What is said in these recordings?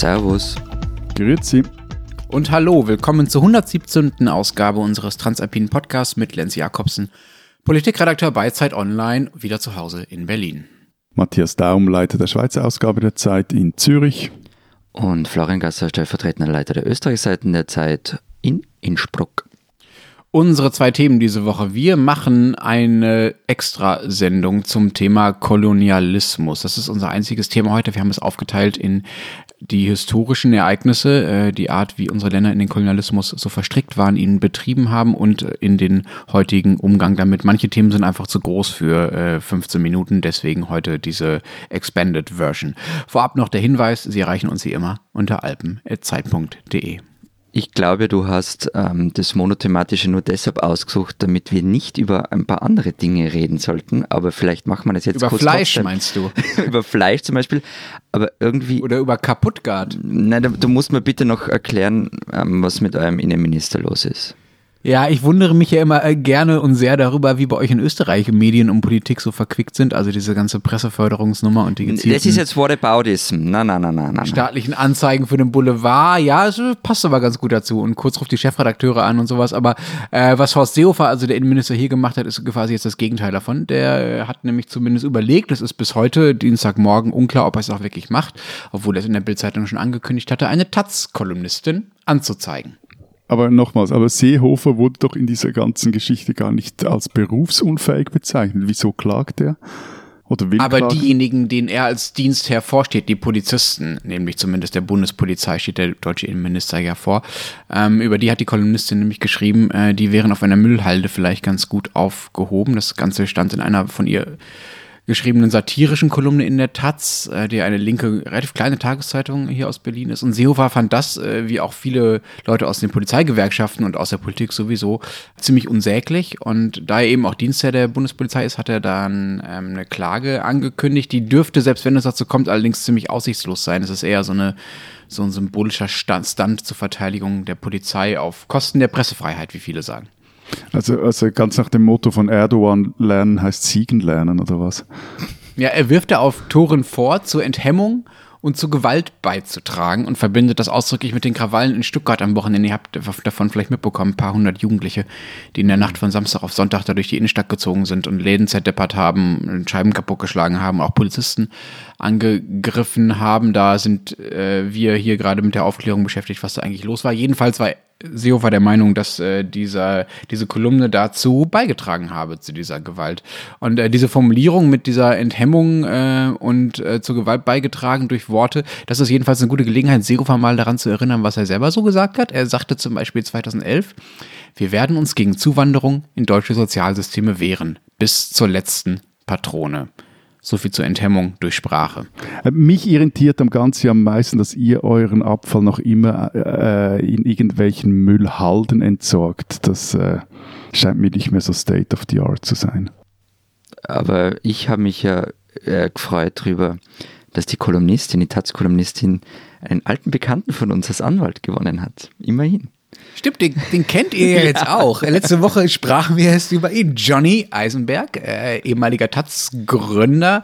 Servus. Grüezi. Und hallo, willkommen zur 117. Ausgabe unseres Transalpinen Podcasts mit Lenz Jakobsen, Politikredakteur bei Zeit Online, wieder zu Hause in Berlin. Matthias Daum, Leiter der Schweizer Ausgabe der Zeit in Zürich. Und Florian Gasser, stellvertretender Leiter der Österreichseiten der Zeit in Innsbruck. Unsere zwei Themen diese Woche. Wir machen eine Extrasendung zum Thema Kolonialismus. Das ist unser einziges Thema heute. Wir haben es aufgeteilt in die historischen Ereignisse, äh, die Art, wie unsere Länder in den Kolonialismus so verstrickt waren, ihn betrieben haben und in den heutigen Umgang damit. Manche Themen sind einfach zu groß für 15 äh, Minuten, deswegen heute diese Expanded Version. Vorab noch der Hinweis, Sie erreichen uns wie immer unter alpen.zeit.de. Ich glaube, du hast ähm, das Monothematische nur deshalb ausgesucht, damit wir nicht über ein paar andere Dinge reden sollten. Aber vielleicht machen wir das jetzt über kurz. Über Fleisch trotzdem. meinst du? über Fleisch zum Beispiel. Aber irgendwie. Oder über Kaputtgard. Nein, du, du musst mir bitte noch erklären, ähm, was mit eurem Innenminister los ist. Ja, ich wundere mich ja immer äh, gerne und sehr darüber, wie bei euch in Österreich Medien und Politik so verquickt sind. Also diese ganze Presseförderungsnummer und die gezielten Das ist jetzt Whataboutism. Nein, nein, nein, nein, nein. Staatlichen Anzeigen für den Boulevard. Ja, es passt aber ganz gut dazu. Und kurz ruft die Chefredakteure an und sowas. Aber äh, was Horst Seehofer, also der Innenminister hier gemacht hat, ist quasi jetzt das Gegenteil davon. Der hat nämlich zumindest überlegt, es ist bis heute Dienstagmorgen unklar, ob er es auch wirklich macht, obwohl er es in der Bildzeitung schon angekündigt hatte, eine Taz-Kolumnistin anzuzeigen. Aber nochmals, aber Seehofer wurde doch in dieser ganzen Geschichte gar nicht als berufsunfähig bezeichnet. Wieso klagt er? Oder will Aber klagen? diejenigen, denen er als Dienstherr vorsteht, die Polizisten, nämlich zumindest der Bundespolizei, steht der deutsche Innenminister ja vor, ähm, über die hat die Kolumnistin nämlich geschrieben, äh, die wären auf einer Müllhalde vielleicht ganz gut aufgehoben. Das Ganze stand in einer von ihr geschriebenen satirischen Kolumne in der Taz, äh, die eine linke, relativ kleine Tageszeitung hier aus Berlin ist. Und Seehofer fand das, äh, wie auch viele Leute aus den Polizeigewerkschaften und aus der Politik sowieso, ziemlich unsäglich. Und da er eben auch Dienstherr der Bundespolizei ist, hat er dann ähm, eine Klage angekündigt. Die dürfte, selbst wenn es dazu kommt, allerdings ziemlich aussichtslos sein. Es ist eher so eine so ein symbolischer Stand zur Verteidigung der Polizei auf Kosten der Pressefreiheit, wie viele sagen. Also, also ganz nach dem Motto von Erdogan, lernen heißt siegen lernen oder was? Ja, er wirft ja auf Toren vor zur Enthemmung und zu Gewalt beizutragen und verbindet das ausdrücklich mit den Krawallen in Stuttgart am Wochenende. Ihr habt davon vielleicht mitbekommen, ein paar hundert Jugendliche, die in der Nacht von Samstag auf Sonntag da durch die Innenstadt gezogen sind und Läden zerdeppert haben, Scheiben kaputtgeschlagen haben, auch Polizisten angegriffen haben. Da sind äh, wir hier gerade mit der Aufklärung beschäftigt, was da eigentlich los war. Jedenfalls war Seehofer der Meinung, dass äh, dieser, diese Kolumne dazu beigetragen habe, zu dieser Gewalt. Und äh, diese Formulierung mit dieser Enthemmung äh, und äh, zur Gewalt beigetragen durch Worte, das ist jedenfalls eine gute Gelegenheit, Seehofer mal daran zu erinnern, was er selber so gesagt hat. Er sagte zum Beispiel 2011, wir werden uns gegen Zuwanderung in deutsche Sozialsysteme wehren, bis zur letzten Patrone. So viel zur Enthemmung durch Sprache. Äh, mich irritiert am Ganzen am meisten, dass ihr euren Abfall noch immer äh, in irgendwelchen Müllhalden entsorgt. Das äh, scheint mir nicht mehr so State of the Art zu sein. Aber ich habe mich ja äh, gefreut darüber, dass die Kolumnistin, die Taz-Kolumnistin, einen alten Bekannten von uns als Anwalt gewonnen hat. Immerhin. Stimmt, den, den kennt ihr ja jetzt auch. Letzte Woche sprachen wir erst über ihn. Johnny Eisenberg, äh, ehemaliger Taz-Gründer,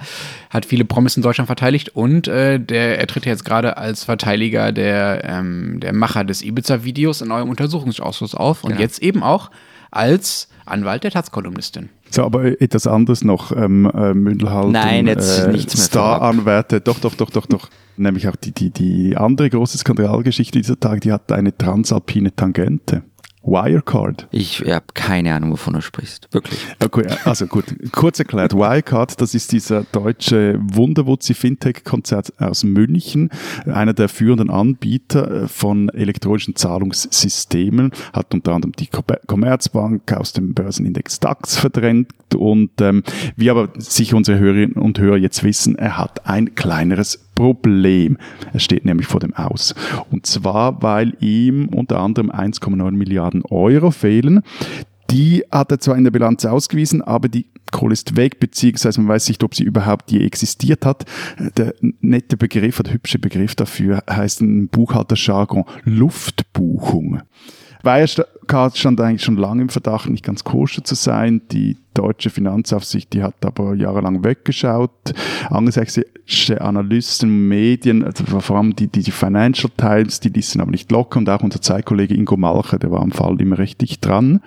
hat viele Promis in Deutschland verteidigt und äh, der, er tritt jetzt gerade als Verteidiger der, ähm, der Macher des Ibiza-Videos in eurem Untersuchungsausschuss auf und ja. jetzt eben auch als Anwalt der Taz-Kolumnistin. So, aber etwas anderes noch, ähm, äh, Mündelhalten, Nein, jetzt äh, nichts mehr Star-Anwärter, doch, doch, doch, doch, doch. Nämlich auch die, die, die andere große Skandalgeschichte dieser Tage, die hat eine transalpine Tangente. Wirecard. Ich habe keine Ahnung, wovon du sprichst. Wirklich. Okay, also gut, kurz erklärt. Wirecard, das ist dieser deutsche Wunderwutzi-Fintech-Konzert aus München, einer der führenden Anbieter äh, von elektronischen Zahlungssystemen, hat unter anderem die Commerzbank aus dem Börsenindex DAX verdrängt und ähm, wie aber sicher unsere Hörerinnen und Hörer jetzt wissen, er hat ein kleineres Problem. Er steht nämlich vor dem Aus. Und zwar, weil ihm unter anderem 1,9 Milliarden Euro fehlen. Die hat er zwar in der Bilanz ausgewiesen, aber die Kohle ist weg, beziehungsweise man weiß nicht, ob sie überhaupt je existiert hat. Der nette Begriff, der hübsche Begriff dafür heißt Buchhalterjargon Luftbuchung. Wirecard stand eigentlich schon lange im Verdacht, nicht ganz koscher zu sein. Die deutsche Finanzaufsicht, die hat aber jahrelang weggeschaut. Angelsächsische Analysten, Medien, also vor allem die, die, die Financial Times, die ließen aber nicht locker und auch unser Zeitkollege Ingo Malcher, der war am Fall immer richtig dran.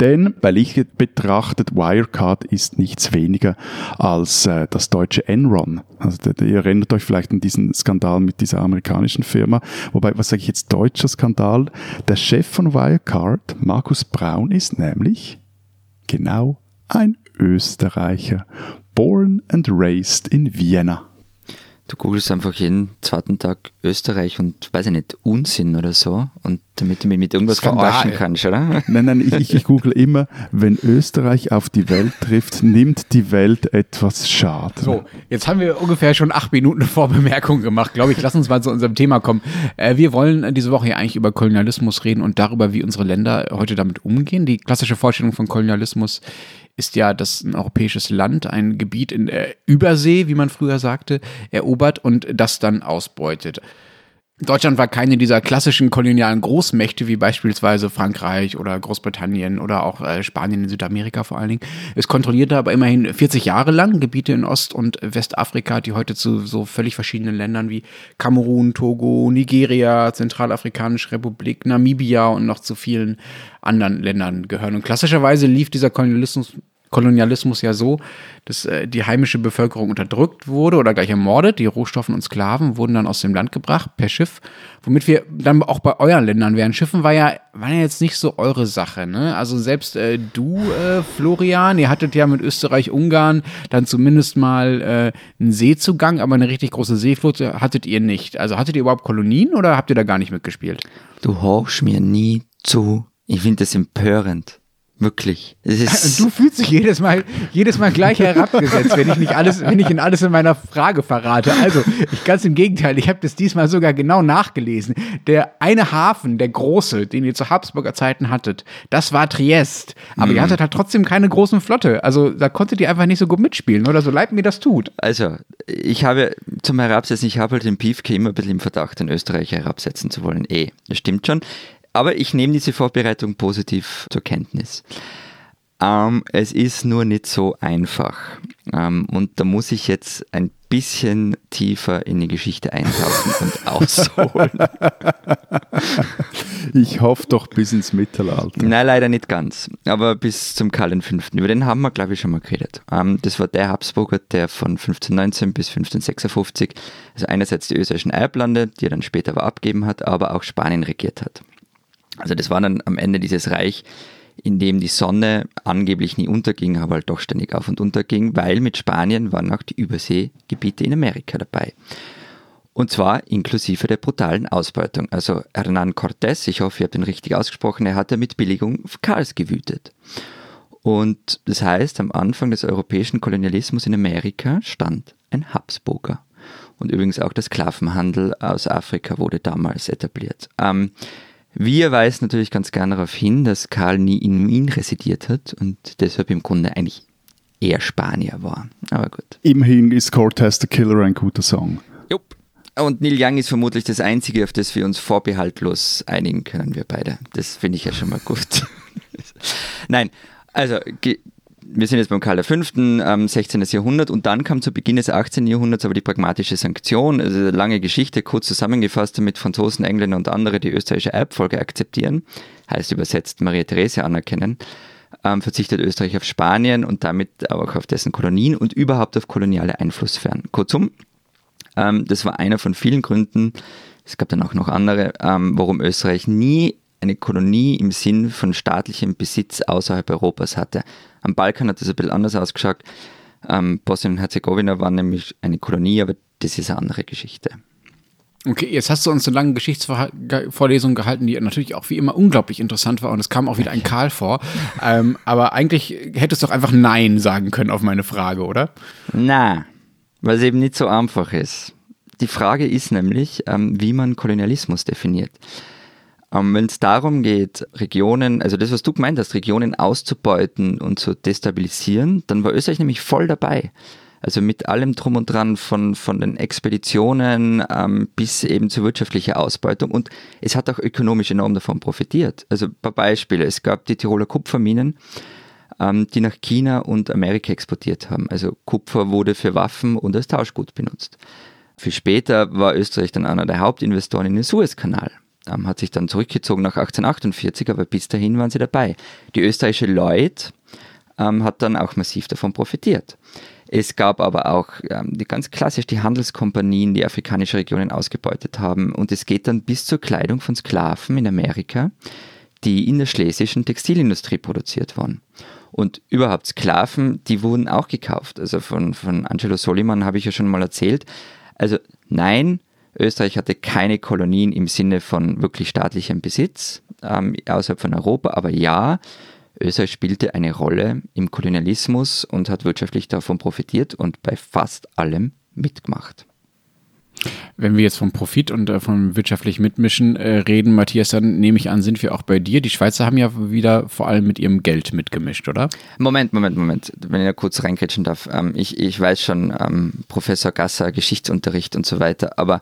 Denn bei Licht betrachtet, Wirecard ist nichts weniger als äh, das deutsche Enron. Also ihr erinnert euch vielleicht an diesen Skandal mit dieser amerikanischen Firma. Wobei, was sage ich jetzt, deutscher Skandal? Der Chef von Wirecard, Markus Braun, ist nämlich genau ein Österreicher. Born and raised in Vienna. Du googelst einfach jeden zweiten Tag Österreich und weiß ich nicht, Unsinn oder so und damit du mich mit irgendwas Skandal. verarschen kannst, oder? Nein, nein, ich, ich google immer, wenn Österreich auf die Welt trifft, nimmt die Welt etwas Schaden. So, jetzt haben wir ungefähr schon acht Minuten Vorbemerkung gemacht, glaube ich. Lass uns mal zu unserem Thema kommen. Äh, wir wollen diese Woche ja eigentlich über Kolonialismus reden und darüber, wie unsere Länder heute damit umgehen. Die klassische Vorstellung von Kolonialismus ist ja, dass ein europäisches Land ein Gebiet in der Übersee, wie man früher sagte, erobert und das dann ausbeutet. Deutschland war keine dieser klassischen kolonialen Großmächte wie beispielsweise Frankreich oder Großbritannien oder auch äh, Spanien in Südamerika vor allen Dingen. Es kontrollierte aber immerhin 40 Jahre lang Gebiete in Ost- und Westafrika, die heute zu so völlig verschiedenen Ländern wie Kamerun, Togo, Nigeria, Zentralafrikanische Republik, Namibia und noch zu vielen anderen Ländern gehören. Und klassischerweise lief dieser Kolonialismus Kolonialismus ja so, dass äh, die heimische Bevölkerung unterdrückt wurde oder gleich ermordet. Die Rohstoffen und Sklaven wurden dann aus dem Land gebracht per Schiff, womit wir dann auch bei euren Ländern wären. Schiffen war ja, war ja jetzt nicht so eure Sache. Ne? Also selbst äh, du, äh, Florian, ihr hattet ja mit Österreich-Ungarn dann zumindest mal äh, einen Seezugang, aber eine richtig große Seeflotte hattet ihr nicht. Also hattet ihr überhaupt Kolonien oder habt ihr da gar nicht mitgespielt? Du horchst mir nie zu. Ich finde das empörend. Ist Du fühlst dich jedes Mal, jedes Mal gleich herabgesetzt, wenn ich nicht alles, wenn ich in alles in meiner Frage verrate. Also, ich ganz im Gegenteil, ich habe das diesmal sogar genau nachgelesen. Der eine Hafen, der große, den ihr zu Habsburger Zeiten hattet, das war Triest. Aber ihr hattet halt trotzdem keine großen Flotte. Also, da konntet ihr einfach nicht so gut mitspielen, oder so leid mir das tut. Also, ich habe zum Herabsetzen, ich habe halt den Piefke immer ein bisschen im Verdacht, den Österreicher herabsetzen zu wollen. Eh, das stimmt schon. Aber ich nehme diese Vorbereitung positiv zur Kenntnis. Ähm, es ist nur nicht so einfach. Ähm, und da muss ich jetzt ein bisschen tiefer in die Geschichte eintauchen und ausholen. Ich hoffe doch bis ins Mittelalter. Nein, leider nicht ganz. Aber bis zum Karl V. Über den haben wir, glaube ich, schon mal geredet. Ähm, das war der Habsburger, der von 1519 bis 1556, also einerseits die österreichischen Alblande, die er dann später aber abgeben hat, aber auch Spanien regiert hat. Also das war dann am Ende dieses Reich, in dem die Sonne angeblich nie unterging, aber halt doch ständig auf und unter ging, weil mit Spanien waren auch die Überseegebiete in Amerika dabei. Und zwar inklusive der brutalen Ausbeutung. Also Hernán Cortés, ich hoffe, ihr habt ihn richtig ausgesprochen, er hatte mit Billigung Karls gewütet. Und das heißt, am Anfang des europäischen Kolonialismus in Amerika stand ein Habsburger. Und übrigens auch der Sklavenhandel aus Afrika wurde damals etabliert. Ähm, wir weisen natürlich ganz gerne darauf hin, dass Karl nie in Wien residiert hat und deshalb im Grunde eigentlich eher Spanier war. Aber gut. Immerhin ist Cortez the Killer ein guter Song. Jupp. Und Neil Young ist vermutlich das Einzige, auf das wir uns vorbehaltlos einigen können, wir beide. Das finde ich ja schon mal gut. Nein, also wir sind jetzt beim Karl V., ähm, 16. Jahrhundert und dann kam zu Beginn des 18. Jahrhunderts aber die pragmatische Sanktion, also eine lange Geschichte, kurz zusammengefasst, damit Franzosen, Engländer und andere die österreichische Erbfolge akzeptieren, heißt übersetzt Maria Theresia anerkennen, ähm, verzichtet Österreich auf Spanien und damit auch auf dessen Kolonien und überhaupt auf koloniale Einflusssphären. Kurzum, ähm, das war einer von vielen Gründen, es gab dann auch noch andere, ähm, warum Österreich nie eine Kolonie im Sinn von staatlichem Besitz außerhalb Europas hatte. Am Balkan hat das ein bisschen anders ausgeschaut. Ähm, Bosnien und Herzegowina war nämlich eine Kolonie, aber das ist eine andere Geschichte. Okay, jetzt hast du uns eine lange Geschichtsvorlesung gehalten, die natürlich auch wie immer unglaublich interessant war und es kam auch wieder ein Karl vor. ähm, aber eigentlich hättest du doch einfach Nein sagen können auf meine Frage, oder? Na, weil es eben nicht so einfach ist. Die Frage ist nämlich, ähm, wie man Kolonialismus definiert. Ähm, Wenn es darum geht, Regionen, also das, was du gemeint hast, Regionen auszubeuten und zu destabilisieren, dann war Österreich nämlich voll dabei. Also mit allem drum und dran von, von den Expeditionen ähm, bis eben zur wirtschaftlichen Ausbeutung. Und es hat auch ökonomisch enorm davon profitiert. Also ein paar Beispiele. Es gab die Tiroler Kupferminen, ähm, die nach China und Amerika exportiert haben. Also Kupfer wurde für Waffen und als Tauschgut benutzt. Viel später war Österreich dann einer der Hauptinvestoren in den Suezkanal. Ähm, hat sich dann zurückgezogen nach 1848, aber bis dahin waren sie dabei. Die österreichische Lloyd ähm, hat dann auch massiv davon profitiert. Es gab aber auch ähm, die ganz klassisch die Handelskompanien, die afrikanische Regionen ausgebeutet haben. Und es geht dann bis zur Kleidung von Sklaven in Amerika, die in der schlesischen Textilindustrie produziert waren. Und überhaupt Sklaven, die wurden auch gekauft. Also von, von Angelo Soliman habe ich ja schon mal erzählt. Also nein, Österreich hatte keine Kolonien im Sinne von wirklich staatlichem Besitz ähm, außerhalb von Europa, aber ja, Österreich spielte eine Rolle im Kolonialismus und hat wirtschaftlich davon profitiert und bei fast allem mitgemacht. Wenn wir jetzt vom Profit und äh, vom wirtschaftlich Mitmischen äh, reden, Matthias, dann nehme ich an, sind wir auch bei dir. Die Schweizer haben ja wieder vor allem mit ihrem Geld mitgemischt, oder? Moment, Moment, Moment. Wenn ich da kurz reingrätschen darf. Ähm, ich, ich weiß schon, ähm, Professor Gasser, Geschichtsunterricht und so weiter, aber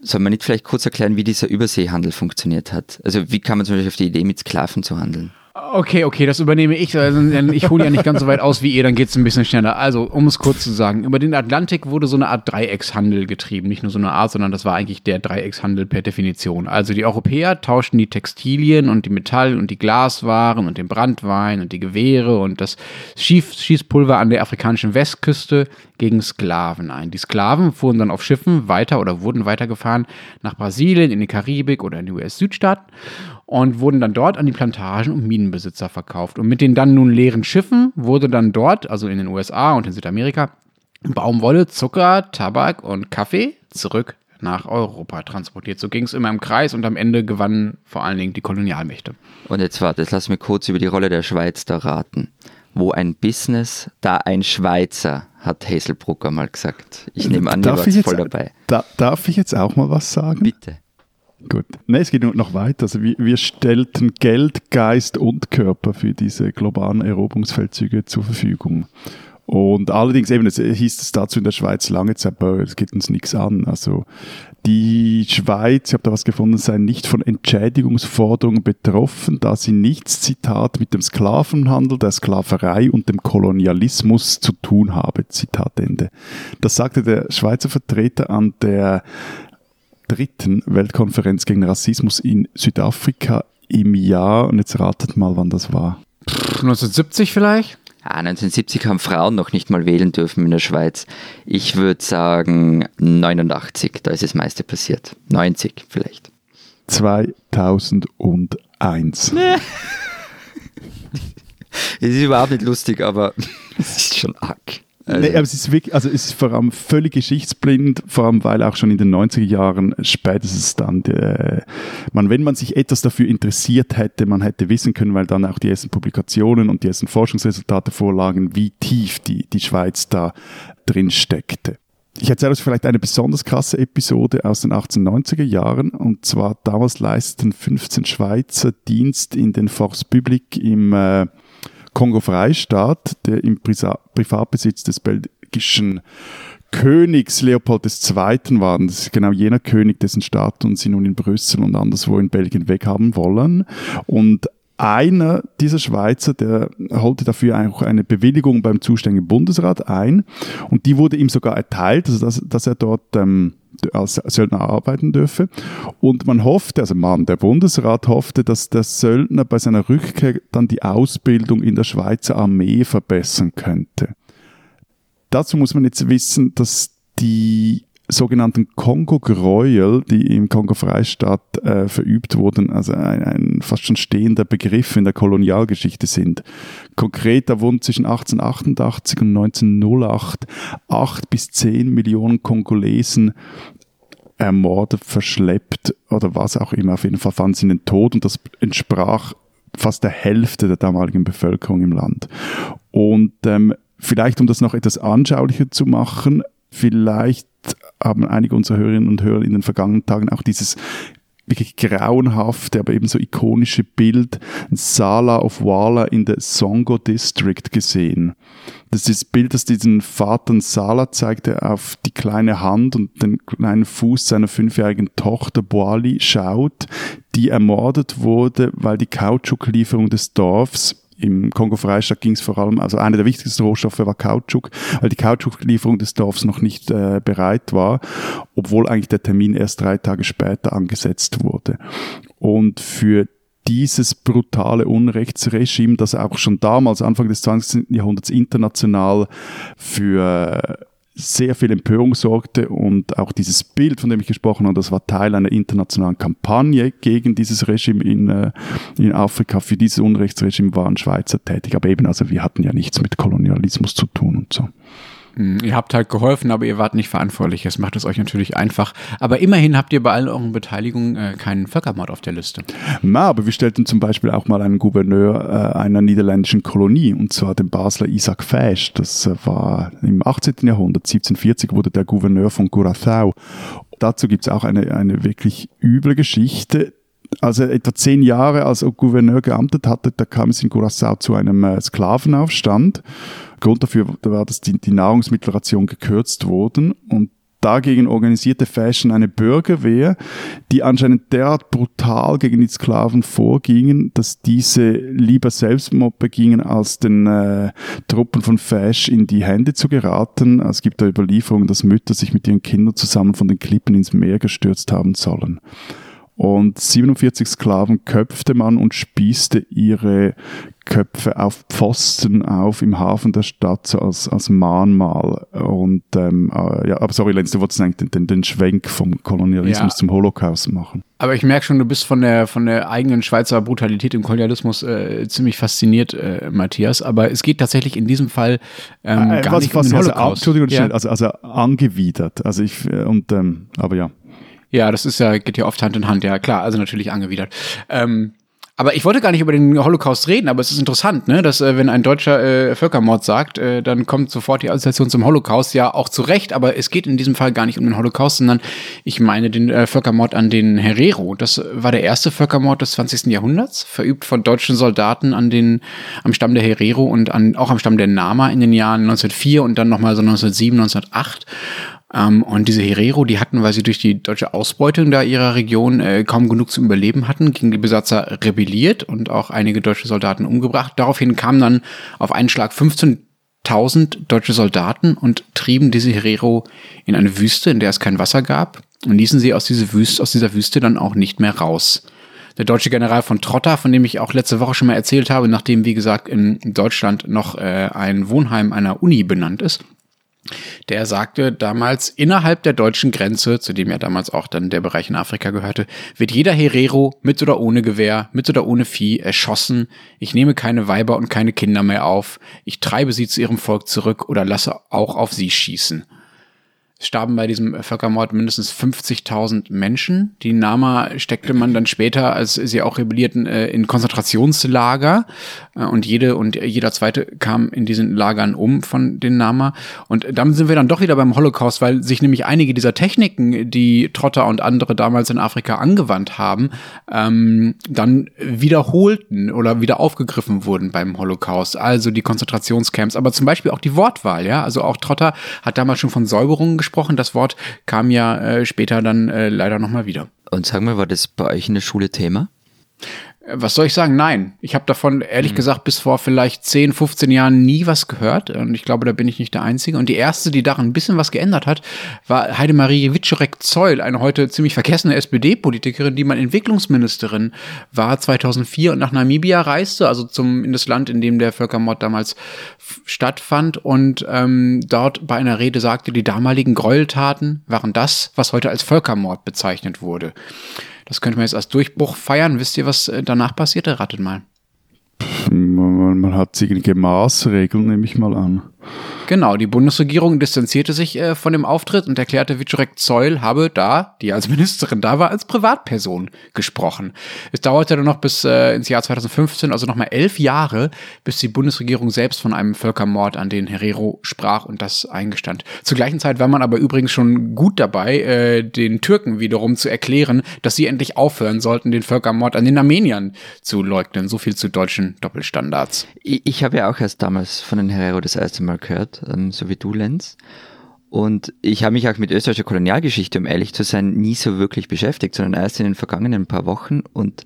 soll man nicht vielleicht kurz erklären, wie dieser Überseehandel funktioniert hat? Also wie kam man zum Beispiel auf die Idee, mit Sklaven zu handeln? Okay, okay, das übernehme ich. Also, ich hole ja nicht ganz so weit aus wie ihr, dann geht es ein bisschen schneller. Also, um es kurz zu sagen, über den Atlantik wurde so eine Art Dreieckshandel getrieben. Nicht nur so eine Art, sondern das war eigentlich der Dreieckshandel per Definition. Also die Europäer tauschten die Textilien und die Metall- und die Glaswaren und den Brandwein und die Gewehre und das Schießpulver an der afrikanischen Westküste gegen Sklaven ein. Die Sklaven fuhren dann auf Schiffen weiter oder wurden weitergefahren nach Brasilien, in die Karibik oder in die US-Südstaaten und wurden dann dort an die Plantagen und Minenbesitzer verkauft. Und mit den dann nun leeren Schiffen wurde dann dort, also in den USA und in Südamerika, Baumwolle, Zucker, Tabak und Kaffee zurück nach Europa transportiert. So ging es immer im Kreis und am Ende gewannen vor allen Dingen die Kolonialmächte. Und jetzt warte, jetzt lass mich kurz über die Rolle der Schweiz da raten. Wo ein Business, da ein Schweizer, hat Hazelbrucker mal gesagt. Ich nehme an, darf ihr wart voll dabei. Da, darf ich jetzt auch mal was sagen? Bitte. Gut. Nee, es geht noch weiter. Also wir, wir stellten Geld, Geist und Körper für diese globalen Eroberungsfeldzüge zur Verfügung. Und allerdings eben, es hieß es dazu in der Schweiz lange Zeit, es geht uns nichts an. Also die Schweiz, ich habe da was gefunden, sei nicht von Entschädigungsforderungen betroffen, da sie nichts, Zitat, mit dem Sklavenhandel, der Sklaverei und dem Kolonialismus zu tun habe. Zitat Ende. Das sagte der Schweizer Vertreter an der dritten Weltkonferenz gegen Rassismus in Südafrika im Jahr, und jetzt ratet mal, wann das war. 1970 vielleicht? Ja, 1970 haben Frauen noch nicht mal wählen dürfen in der Schweiz. Ich würde sagen 89, da ist das meiste passiert. 90 vielleicht. 2001. es ist überhaupt nicht lustig, aber es ist schon arg. Also. Nee, aber es ist wirklich, also es ist vor allem völlig geschichtsblind, vor allem weil auch schon in den 90er Jahren spätestens dann, äh, man, wenn man sich etwas dafür interessiert hätte, man hätte wissen können, weil dann auch die ersten Publikationen und die ersten Forschungsresultate vorlagen, wie tief die, die Schweiz da drin steckte. Ich erzähle euch vielleicht eine besonders krasse Episode aus den 1890er Jahren. Und zwar damals leisteten 15 Schweizer Dienst in den Force Public im äh, Kongo-Freistaat, der im Pri Privatbesitz des belgischen Königs Leopold II. war. Das ist genau jener König, dessen Statuen sie nun in Brüssel und anderswo in Belgien weghaben wollen. Und einer dieser Schweizer, der holte dafür auch eine Bewilligung beim zuständigen Bundesrat ein und die wurde ihm sogar erteilt, also dass, dass er dort ähm, als Söldner arbeiten dürfe. Und man hoffte, also man, der Bundesrat hoffte, dass der Söldner bei seiner Rückkehr dann die Ausbildung in der Schweizer Armee verbessern könnte. Dazu muss man jetzt wissen, dass die sogenannten Kongo-Gräuel, die im Kongo-Freistaat äh, verübt wurden, also ein, ein, fast schon stehender Begriff in der Kolonialgeschichte sind. Konkret, da wurden zwischen 1888 und 1908 acht bis zehn Millionen Kongolesen ermordet, verschleppt oder was auch immer. Auf jeden Fall fanden sie den Tod und das entsprach fast der Hälfte der damaligen Bevölkerung im Land. Und ähm, vielleicht, um das noch etwas anschaulicher zu machen, vielleicht haben einige unserer Hörerinnen und Hörer in den vergangenen Tagen auch dieses wirklich grauenhafte, aber ebenso ikonische Bild Sala of Wala in der Songo District gesehen. Das ist das Bild, das diesen Vater Sala zeigt, der auf die kleine Hand und den kleinen Fuß seiner fünfjährigen Tochter Boali schaut, die ermordet wurde, weil die Kautschuklieferung des Dorfs im Kongo-Freistaat ging es vor allem, also einer der wichtigsten Rohstoffe war Kautschuk, weil die Kautschuklieferung des Dorfs noch nicht äh, bereit war, obwohl eigentlich der Termin erst drei Tage später angesetzt wurde. Und für dieses brutale Unrechtsregime, das auch schon damals, Anfang des 20. Jahrhunderts, international für sehr viel Empörung sorgte und auch dieses Bild, von dem ich gesprochen habe, das war Teil einer internationalen Kampagne gegen dieses Regime in, äh, in Afrika. Für dieses Unrechtsregime waren Schweizer tätig, aber eben, also wir hatten ja nichts mit Kolonialismus zu tun und so. Hm, ihr habt halt geholfen, aber ihr wart nicht verantwortlich. Das macht es euch natürlich einfach. Aber immerhin habt ihr bei allen euren Beteiligungen äh, keinen Völkermord auf der Liste. Na, aber wir stellten zum Beispiel auch mal einen Gouverneur äh, einer niederländischen Kolonie, und zwar den Basler Isaac Fesch. Das äh, war im 18. Jahrhundert, 1740 wurde der Gouverneur von Curaçao. Dazu gibt es auch eine, eine wirklich üble Geschichte als er etwa zehn Jahre als Gouverneur geamtet hatte, da kam es in Curaçao zu einem äh, Sklavenaufstand. Grund dafür war, dass die, die Nahrungsmittelration gekürzt wurden und Dagegen organisierte Fashion eine Bürgerwehr, die anscheinend derart brutal gegen die Sklaven vorgingen, dass diese lieber Selbstmord begingen, als den äh, Truppen von Fash in die Hände zu geraten. Es gibt da Überlieferungen, dass Mütter sich mit ihren Kindern zusammen von den Klippen ins Meer gestürzt haben sollen. Und 47 Sklaven köpfte man und spießte ihre Köpfe auf Pfosten auf im Hafen der Stadt so als, als Mahnmal. Und ähm, äh, ja, aber sorry, Lenz, du wolltest eigentlich den, den, den Schwenk vom Kolonialismus ja. zum Holocaust machen. Aber ich merke schon, du bist von der, von der eigenen Schweizer Brutalität im Kolonialismus äh, ziemlich fasziniert, äh, Matthias. Aber es geht tatsächlich in diesem Fall ähm, äh, gar was, nicht was, um den Holocaust. Also, Entschuldigung, ja. also, also angewidert. Also ich, äh, und, ähm, aber ja. Ja, das ist ja, geht ja oft Hand in Hand, ja klar, also natürlich angewidert. Ähm, aber ich wollte gar nicht über den Holocaust reden, aber es ist interessant, ne, dass äh, wenn ein Deutscher äh, Völkermord sagt, äh, dann kommt sofort die Assoziation zum Holocaust, ja auch zu Recht, aber es geht in diesem Fall gar nicht um den Holocaust, sondern ich meine den äh, Völkermord an den Herero. Das war der erste Völkermord des 20. Jahrhunderts, verübt von deutschen Soldaten an den, am Stamm der Herero und an, auch am Stamm der Nama in den Jahren 1904 und dann nochmal so 1907, 1908. Ähm, und diese Herero, die hatten, weil sie durch die deutsche Ausbeutung da ihrer Region äh, kaum genug zum Überleben hatten, gegen die Besatzer rebelliert und auch einige deutsche Soldaten umgebracht. Daraufhin kamen dann auf einen Schlag 15.000 deutsche Soldaten und trieben diese Herero in eine Wüste, in der es kein Wasser gab und ließen sie aus dieser Wüste, aus dieser Wüste dann auch nicht mehr raus der deutsche General von Trotter, von dem ich auch letzte Woche schon mal erzählt habe, nachdem, wie gesagt, in Deutschland noch äh, ein Wohnheim einer Uni benannt ist. Der sagte damals, innerhalb der deutschen Grenze, zu dem ja damals auch dann der Bereich in Afrika gehörte, wird jeder Herero mit oder ohne Gewehr, mit oder ohne Vieh erschossen. Ich nehme keine Weiber und keine Kinder mehr auf. Ich treibe sie zu ihrem Volk zurück oder lasse auch auf sie schießen starben bei diesem Völkermord mindestens 50.000 Menschen. Die Nama steckte man dann später, als sie auch rebellierten, äh, in Konzentrationslager. Äh, und jede und jeder zweite kam in diesen Lagern um von den Nama. Und damit sind wir dann doch wieder beim Holocaust, weil sich nämlich einige dieser Techniken, die Trotter und andere damals in Afrika angewandt haben, ähm, dann wiederholten oder wieder aufgegriffen wurden beim Holocaust. Also die Konzentrationscamps, aber zum Beispiel auch die Wortwahl, ja. Also auch Trotter hat damals schon von Säuberungen gesprochen gesprochen. Das Wort kam ja äh, später dann äh, leider nochmal wieder. Und sag mal, war das bei euch in der Schule Thema? Was soll ich sagen? Nein. Ich habe davon ehrlich mhm. gesagt bis vor vielleicht 10, 15 Jahren nie was gehört. Und ich glaube, da bin ich nicht der Einzige. Und die erste, die daran ein bisschen was geändert hat, war Heidemarie Wiczorek-Zeul, eine heute ziemlich vergessene SPD-Politikerin, die mal Entwicklungsministerin war 2004 und nach Namibia reiste, also zum, in das Land, in dem der Völkermord damals stattfand. Und ähm, dort bei einer Rede sagte, die damaligen Gräueltaten waren das, was heute als Völkermord bezeichnet wurde. Das könnte man jetzt als Durchbruch feiern. Wisst ihr, was äh, danach passierte? Ratet mal. Man, man hat sicherliche Maßregeln, nehme ich mal an. Genau, die Bundesregierung distanzierte sich äh, von dem Auftritt und erklärte, Wiczorek Zeul habe da, die als Ministerin da war, als Privatperson gesprochen. Es dauerte dann noch bis äh, ins Jahr 2015, also nochmal elf Jahre, bis die Bundesregierung selbst von einem Völkermord an den Herero sprach und das eingestand. Zur gleichen Zeit war man aber übrigens schon gut dabei, äh, den Türken wiederum zu erklären, dass sie endlich aufhören sollten, den Völkermord an den Armeniern zu leugnen. So viel zu deutschen Doppelstandards. Ich, ich habe ja auch erst damals von den Herero das erste Mal gehört, ähm, so wie du, Lenz. Und ich habe mich auch mit österreichischer Kolonialgeschichte, um ehrlich zu sein, nie so wirklich beschäftigt, sondern erst in den vergangenen paar Wochen. Und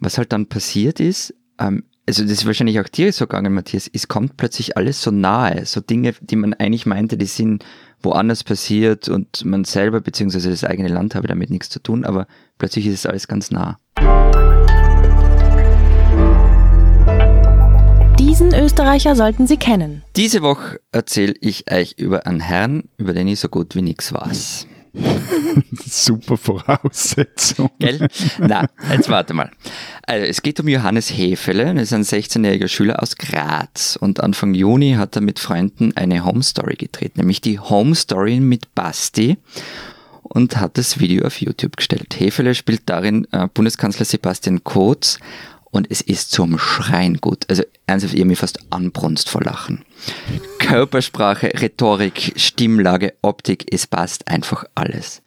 was halt dann passiert ist, ähm, also das ist wahrscheinlich auch dir so gegangen, Matthias, es kommt plötzlich alles so nahe, so Dinge, die man eigentlich meinte, die sind woanders passiert und man selber beziehungsweise das eigene Land habe damit nichts zu tun, aber plötzlich ist es alles ganz nah. Diesen Österreicher sollten Sie kennen. Diese Woche erzähle ich euch über einen Herrn, über den ich so gut wie nichts weiß. Super Voraussetzung. Gell? Na, jetzt warte mal. Also, es geht um Johannes Hefele, das ist ein 16-jähriger Schüler aus Graz und Anfang Juni hat er mit Freunden eine Home Story gedreht, nämlich die Home Story mit Basti und hat das Video auf YouTube gestellt. Hefele spielt darin äh, Bundeskanzler Sebastian Kurz und es ist zum Schreien gut. Also ernsthaft, ihr mir fast anbrunst vor Lachen. Körpersprache, Rhetorik, Stimmlage, Optik, es passt einfach alles.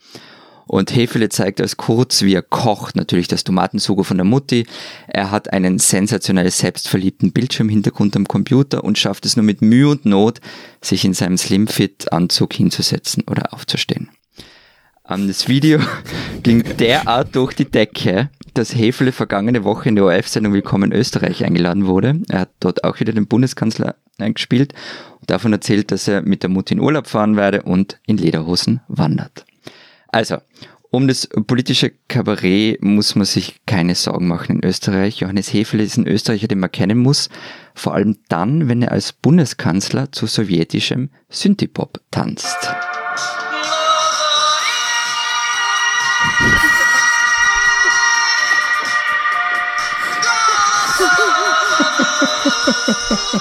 Und Hefele zeigt als kurz, wie er kocht, natürlich das Tomatensugo von der Mutti. Er hat einen sensationell selbstverliebten Bildschirmhintergrund am Computer und schafft es nur mit Mühe und Not, sich in seinem Slimfit-Anzug hinzusetzen oder aufzustehen. Das Video ging derart durch die Decke, dass Hefele vergangene Woche in der ORF-Sendung Willkommen Österreich eingeladen wurde. Er hat dort auch wieder den Bundeskanzler eingespielt und davon erzählt, dass er mit der Mutter in Urlaub fahren werde und in Lederhosen wandert. Also, um das politische Kabarett muss man sich keine Sorgen machen in Österreich. Johannes Hefele ist ein Österreicher, den man kennen muss, vor allem dann, wenn er als Bundeskanzler zu sowjetischem Synthipop tanzt. ha ha ha ha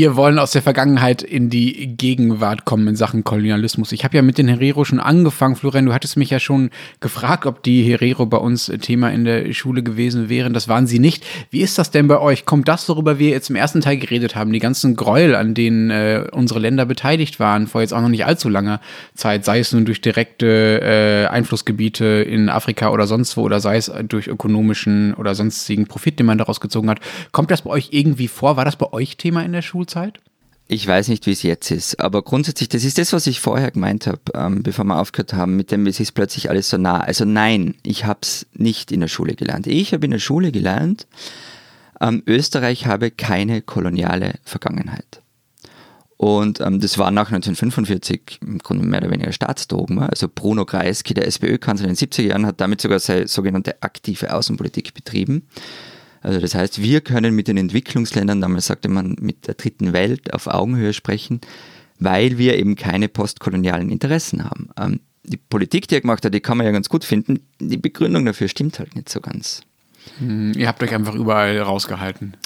Wir wollen aus der Vergangenheit in die Gegenwart kommen in Sachen Kolonialismus. Ich habe ja mit den Herero schon angefangen. Florian, du hattest mich ja schon gefragt, ob die Herero bei uns Thema in der Schule gewesen wären. Das waren sie nicht. Wie ist das denn bei euch? Kommt das, worüber wir jetzt im ersten Teil geredet haben, die ganzen Gräuel, an denen äh, unsere Länder beteiligt waren, vor jetzt auch noch nicht allzu langer Zeit, sei es nun durch direkte äh, Einflussgebiete in Afrika oder sonst wo, oder sei es durch ökonomischen oder sonstigen Profit, den man daraus gezogen hat. Kommt das bei euch irgendwie vor? War das bei euch Thema in der Schule? Schulzeit? Ich weiß nicht, wie es jetzt ist, aber grundsätzlich, das ist das, was ich vorher gemeint habe, ähm, bevor wir aufgehört haben, mit dem, es ist plötzlich alles so nah. Also nein, ich habe es nicht in der Schule gelernt. Ich habe in der Schule gelernt, ähm, Österreich habe keine koloniale Vergangenheit. Und ähm, das war nach 1945 im Grunde mehr oder weniger Staatsdogma. Also Bruno Kreisky, der SPÖ-Kanzler in den 70er Jahren, hat damit sogar seine sogenannte aktive Außenpolitik betrieben. Also das heißt, wir können mit den Entwicklungsländern, damals sagte man mit der dritten Welt auf Augenhöhe sprechen, weil wir eben keine postkolonialen Interessen haben. Ähm, die Politik, die er gemacht hat, die kann man ja ganz gut finden. Die Begründung dafür stimmt halt nicht so ganz. Hm, ihr habt euch einfach überall rausgehalten.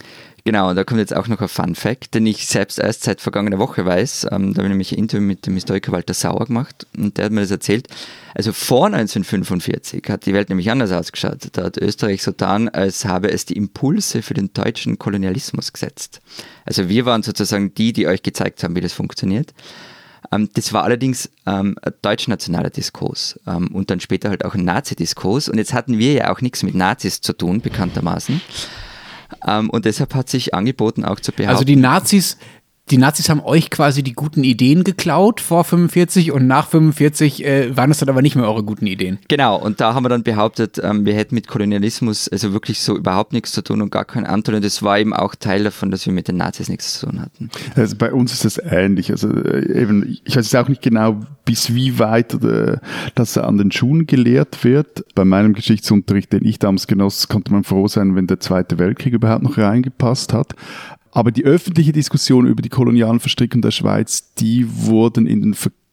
Genau, und da kommt jetzt auch noch ein Fun Fact, den ich selbst erst seit vergangener Woche weiß. Ähm, da habe ich nämlich ein Interview mit dem Historiker Walter Sauer gemacht und der hat mir das erzählt. Also vor 1945 hat die Welt nämlich anders ausgeschaut. Da hat Österreich so getan, als habe es die Impulse für den deutschen Kolonialismus gesetzt. Also wir waren sozusagen die, die euch gezeigt haben, wie das funktioniert. Ähm, das war allerdings ähm, ein deutsch-nationaler Diskurs ähm, und dann später halt auch ein Nazi-Diskurs. Und jetzt hatten wir ja auch nichts mit Nazis zu tun, bekanntermaßen. Ähm, und deshalb hat sich angeboten, auch zu behaupten. Also die Nazis, die Nazis haben euch quasi die guten Ideen geklaut vor 45 und nach 45 äh, waren es dann aber nicht mehr eure guten Ideen. Genau, und da haben wir dann behauptet, ähm, wir hätten mit Kolonialismus also wirklich so überhaupt nichts zu tun und gar keinen Anteil. Und das war eben auch Teil davon, dass wir mit den Nazis nichts zu tun hatten. Also bei uns ist das ähnlich. Also äh, eben, ich weiß jetzt auch nicht genau, bis wie weit äh, das an den Schulen gelehrt wird. Bei meinem Geschichtsunterricht, den ich damals genoss, konnte man froh sein, wenn der Zweite Weltkrieg überhaupt noch reingepasst hat. Aber die öffentliche Diskussion über die kolonialen Verstrickungen der Schweiz, die wurden in den vergangenen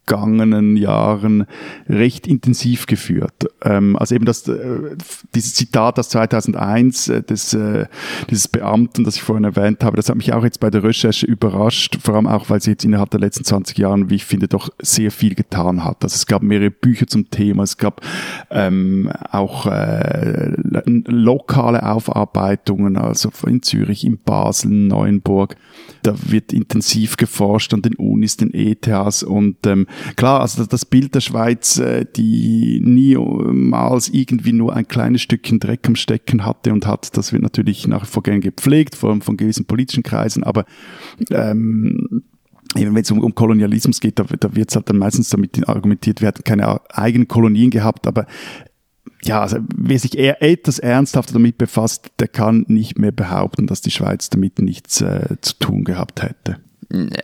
Jahren recht intensiv geführt. Ähm, also eben das, äh, dieses Zitat aus 2001 äh, des, äh, dieses Beamten, das ich vorhin erwähnt habe, das hat mich auch jetzt bei der Recherche überrascht, vor allem auch, weil sie jetzt innerhalb der letzten 20 Jahren, wie ich finde, doch sehr viel getan hat. Also es gab mehrere Bücher zum Thema, es gab ähm, auch äh, lokale Aufarbeitungen, also in Zürich, in Basel, Neuenburg. Da wird intensiv geforscht an den Unis, den ETHs und ähm, klar, also das Bild der Schweiz, äh, die niemals irgendwie nur ein kleines Stückchen Dreck am Stecken hatte und hat, das wird natürlich nach wie vor gern gepflegt, vor allem von gewissen politischen Kreisen, aber ähm, wenn es um, um Kolonialismus geht, da, da wird es halt dann meistens damit argumentiert, wir hatten keine eigenen Kolonien gehabt, aber ja, also wer sich eher etwas ernsthafter damit befasst, der kann nicht mehr behaupten, dass die Schweiz damit nichts äh, zu tun gehabt hätte.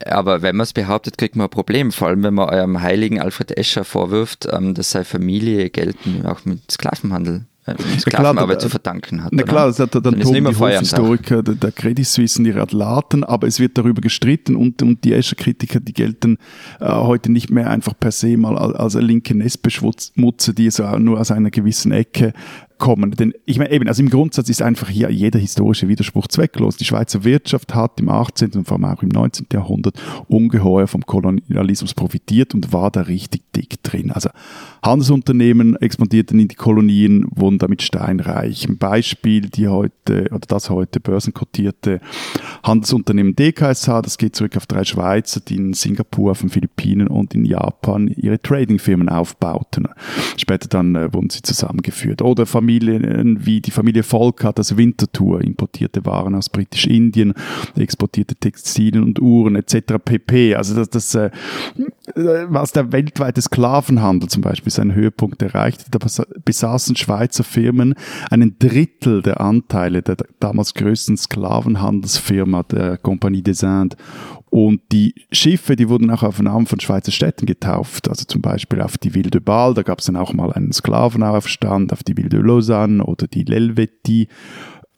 Aber wenn man es behauptet, kriegt man ein Problem. Vor allem, wenn man eurem heiligen Alfred Escher vorwirft, ähm, dass seine Familie gelten auch mit Sklavenhandel äh, Sklavenarbeit zu verdanken hat. Na klar, das hat dann, dann Tobi, Hofhistoriker der, der Credit Suisse ihre Atlaten, aber es wird darüber gestritten und, und die Escher-Kritiker, die gelten äh, heute nicht mehr einfach per se mal als, als linke Nestbeschmutze, die so nur aus einer gewissen Ecke kommen. Denn ich meine eben, also im Grundsatz ist einfach hier jeder historische Widerspruch zwecklos. Die Schweizer Wirtschaft hat im 18. und vor allem auch im 19. Jahrhundert ungeheuer vom Kolonialismus profitiert und war da richtig dick drin. Also Handelsunternehmen expandierten in die Kolonien, wurden damit steinreich. Ein Beispiel, die heute, oder das heute börsenkotierte Handelsunternehmen DKSH, das geht zurück auf drei Schweizer, die in Singapur, auf den Philippinen und in Japan ihre Tradingfirmen aufbauten. Später dann äh, wurden sie zusammengeführt. Oder Familien wie die Familie Volk hat das Winterthur, importierte Waren aus Britisch-Indien, exportierte Textilien und Uhren etc. pp. Also das, das äh, was der weltweite Sklavenhandel zum Beispiel seinen Höhepunkt erreichte, da besaßen Schweizer Firmen einen Drittel der Anteile der damals größten Sklavenhandelsfirma der Compagnie des Indes. Und die Schiffe, die wurden auch auf Namen von Schweizer Städten getauft. Also zum Beispiel auf die Ville de Bâle, da gab es dann auch mal einen Sklavenaufstand, auf die Ville de Lausanne oder die L'Helvetie.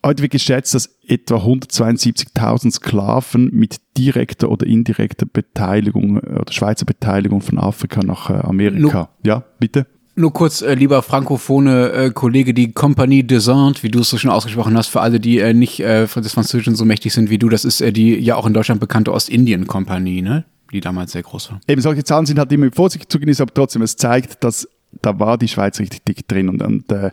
Heute wird geschätzt, dass etwa 172.000 Sklaven mit direkter oder indirekter Beteiligung äh, oder Schweizer Beteiligung von Afrika nach äh, Amerika. No. Ja, bitte? Nur kurz, äh, lieber frankophone äh, Kollege, die Compagnie des Indes, wie du es so schon ausgesprochen hast, für alle, die äh, nicht äh, des Französischen so mächtig sind wie du, das ist äh, die ja auch in Deutschland bekannte Ostindien-Kompanie, ne? die damals sehr groß war. Eben solche Zahlen sind halt immer mit Vorsicht zu genießen, aber trotzdem, es zeigt, dass da war die Schweiz richtig dick drin und, und äh,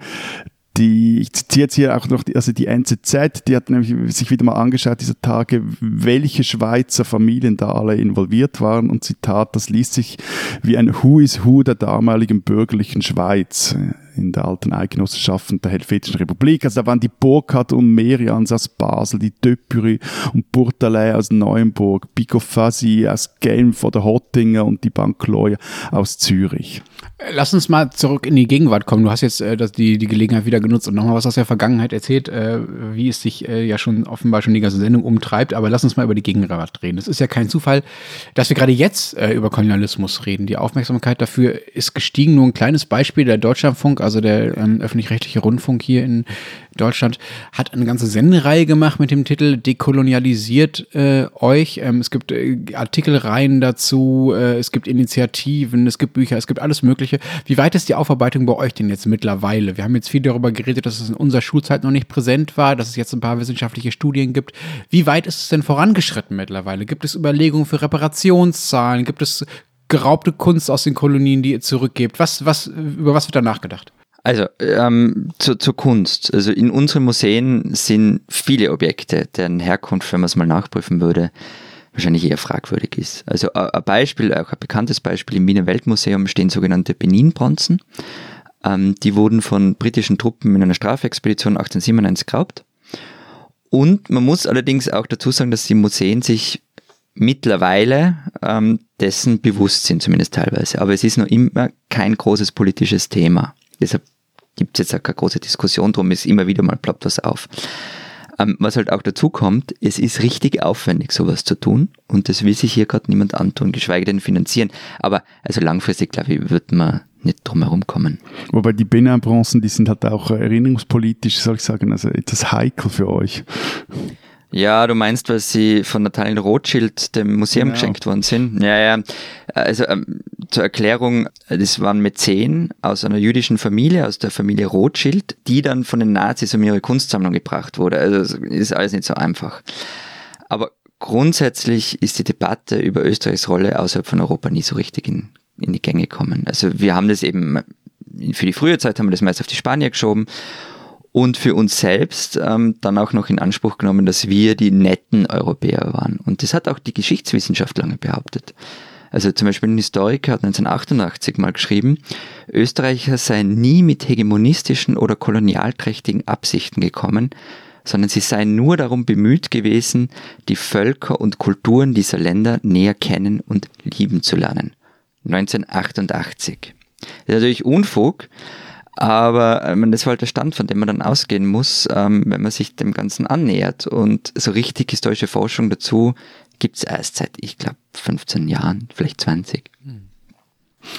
die, ich zitiere jetzt hier auch noch, die, also die NZZ, die hat nämlich sich wieder mal angeschaut, dieser Tage, welche Schweizer Familien da alle involviert waren. Und Zitat, das liest sich wie ein Who is Who der damaligen bürgerlichen Schweiz in der alten Eidgenossenschaften der Helvetischen Republik. Also da waren die Burkhardt und Merians aus Basel, die Döpüri und Burtalais aus Neuenburg, Pico Fassi aus Genf oder Hottinger und die Bankloya aus Zürich. Lass uns mal zurück in die Gegenwart kommen. Du hast jetzt äh, das, die, die Gelegenheit wieder genutzt und nochmal was aus der Vergangenheit erzählt, äh, wie es sich äh, ja schon offenbar schon die ganze Sendung umtreibt. Aber lass uns mal über die Gegenwart reden. Es ist ja kein Zufall, dass wir gerade jetzt äh, über Kolonialismus reden. Die Aufmerksamkeit dafür ist gestiegen. Nur ein kleines Beispiel. Der Deutschlandfunk, also der ähm, öffentlich-rechtliche Rundfunk hier in Deutschland, hat eine ganze Sendereihe gemacht mit dem Titel Dekolonialisiert äh, euch. Ähm, es gibt äh, Artikelreihen dazu, äh, es gibt Initiativen, es gibt Bücher, es gibt alles Mögliche. Wie weit ist die Aufarbeitung bei euch denn jetzt mittlerweile? Wir haben jetzt viel darüber geredet, dass es in unserer Schulzeit noch nicht präsent war, dass es jetzt ein paar wissenschaftliche Studien gibt. Wie weit ist es denn vorangeschritten mittlerweile? Gibt es Überlegungen für Reparationszahlen? Gibt es geraubte Kunst aus den Kolonien, die ihr zurückgebt? Was, was, über was wird da nachgedacht? Also ähm, zu, zur Kunst. Also in unseren Museen sind viele Objekte, deren Herkunft, wenn man es mal nachprüfen würde, wahrscheinlich eher fragwürdig ist. Also ein Beispiel, auch ein bekanntes Beispiel, im Wiener Weltmuseum stehen sogenannte Benin-Bronzen. Ähm, die wurden von britischen Truppen in einer Strafexpedition 1897 geraubt. Und man muss allerdings auch dazu sagen, dass die Museen sich mittlerweile ähm, dessen bewusst sind, zumindest teilweise. Aber es ist noch immer kein großes politisches Thema. Deshalb gibt es jetzt auch keine große Diskussion drum, ist immer wieder mal ploppt was auf. Ähm, was halt auch dazu kommt, es ist richtig aufwendig, sowas zu tun und das will sich hier gerade niemand antun, geschweige denn finanzieren. Aber also langfristig, glaube ich, wird man nicht drum herum kommen. Wobei die Benin-Bronzen, die sind halt auch erinnerungspolitisch, soll ich sagen, also etwas heikel für euch. Ja, du meinst, weil sie von Nathaniel Rothschild dem Museum Genau. geschenkt worden sind? Ja, ja. Also ähm, zur Erklärung, das waren Mäzen aus einer jüdischen Familie, aus der Familie Rothschild, die dann von den Nazis um ihre Kunstsammlung gebracht wurde. Also es ist alles nicht so einfach. Aber grundsätzlich ist die Debatte über Österreichs Rolle außerhalb von Europa nie so richtig in, in die Gänge gekommen. Also wir haben das eben, für die frühe Zeit haben wir das meist auf die Spanier geschoben und für uns selbst ähm, dann auch noch in Anspruch genommen, dass wir die netten Europäer waren. Und das hat auch die Geschichtswissenschaft lange behauptet. Also zum Beispiel ein Historiker hat 1988 mal geschrieben, Österreicher seien nie mit hegemonistischen oder kolonialträchtigen Absichten gekommen, sondern sie seien nur darum bemüht gewesen, die Völker und Kulturen dieser Länder näher kennen und lieben zu lernen. 1988. Das ist natürlich Unfug, aber meine, das war halt der Stand, von dem man dann ausgehen muss, ähm, wenn man sich dem Ganzen annähert. Und so richtig historische Forschung dazu gibt es erst seit, ich glaube, 15 Jahren, vielleicht 20.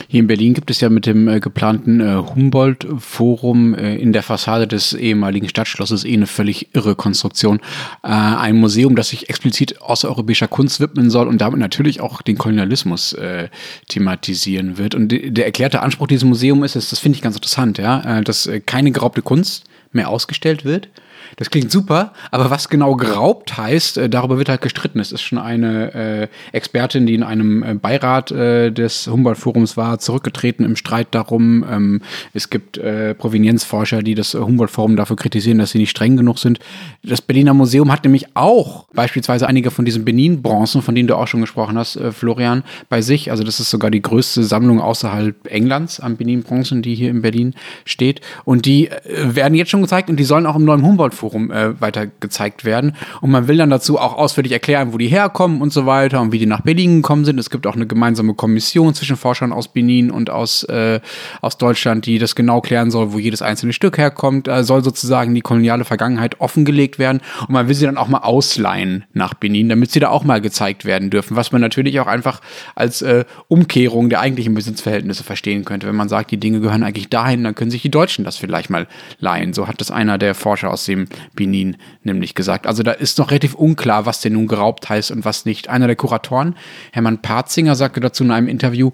Hier in Berlin gibt es ja mit dem äh, geplanten äh, Humboldt-Forum äh, in der Fassade des ehemaligen Stadtschlosses eh eine völlig irre Konstruktion. Äh, ein Museum, das sich explizit außereuropäischer Kunst widmen soll und damit natürlich auch den Kolonialismus äh, thematisieren wird. Und de- der erklärte Anspruch dieses Museums ist, es, das finde ich ganz interessant, ja, äh, dass keine geraubte Kunst mehr ausgestellt wird. Das klingt super, aber was genau geraubt heißt, äh, darüber wird halt gestritten. Es ist schon eine äh, Expertin, die in einem äh, Beirat äh, des Humboldt-Forums war, zurückgetreten im Streit darum. Ähm, es gibt äh, Provenienzforscher, die das Humboldt-Forum dafür kritisieren, dass sie nicht streng genug sind. Das Berliner Museum hat nämlich auch beispielsweise einige von diesen Benin-Bronzen, von denen du auch schon gesprochen hast, äh, Florian, bei sich. Also das ist sogar die größte Sammlung außerhalb Englands an Benin-Bronzen, die hier in Berlin steht. Und die äh, werden jetzt schon gezeigt und die sollen auch im neuen Humboldt-Forum äh, weiter gezeigt werden. Und man will dann dazu auch ausführlich erklären, wo die herkommen und so weiter und wie die nach Berlin gekommen sind. Es gibt auch eine gemeinsame Kommission zwischen Forschern aus Benin und aus, äh, aus Deutschland, die das genau klären soll, wo jedes einzelne Stück herkommt. Äh, soll sozusagen die koloniale Vergangenheit offengelegt werden. Und man will sie dann auch mal ausleihen nach Benin, damit sie da auch mal gezeigt werden dürfen. Was man natürlich auch einfach als äh, Umkehrung der eigentlichen Besitzverhältnisse verstehen könnte. Wenn man sagt, die Dinge gehören eigentlich dahin, dann können sich die Deutschen das vielleicht mal leihen. So hat das einer der Forscher aus dem Benin nämlich gesagt. Also da ist noch relativ unklar, was denn nun geraubt heißt und was nicht. Einer der Kuratoren, Hermann Parzinger, sagte dazu in einem Interview,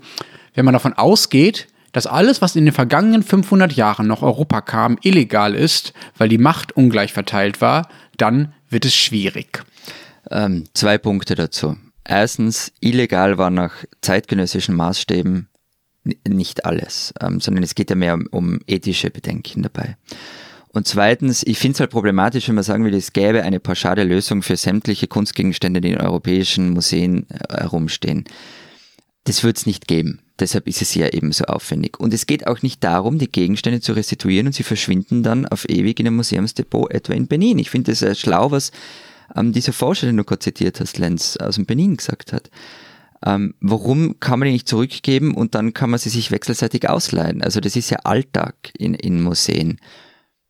wenn man davon ausgeht, dass alles, was in den vergangenen 500 Jahren nach Europa kam, illegal ist, weil die Macht ungleich verteilt war, dann wird es schwierig. Ähm, zwei Punkte dazu. Erstens, illegal war nach zeitgenössischen Maßstäben nicht alles, ähm, sondern es geht ja mehr um, um ethische Bedenken dabei. Und zweitens, ich finde es halt problematisch, wenn man sagen will, es gäbe eine pauschale Lösung für sämtliche Kunstgegenstände, die in europäischen Museen äh, herumstehen. Das wird es nicht geben. Deshalb ist es ja eben so aufwendig. Und es geht auch nicht darum, die Gegenstände zu restituieren und sie verschwinden dann auf ewig in einem Museumsdepot, etwa in Benin. Ich finde es äh, schlau, was ähm, dieser Forscher, den du gerade zitiert hast, Lenz, aus dem Benin gesagt hat. Ähm, warum kann man die nicht zurückgeben und dann kann man sie sich wechselseitig ausleihen? Also das ist ja Alltag in, in Museen.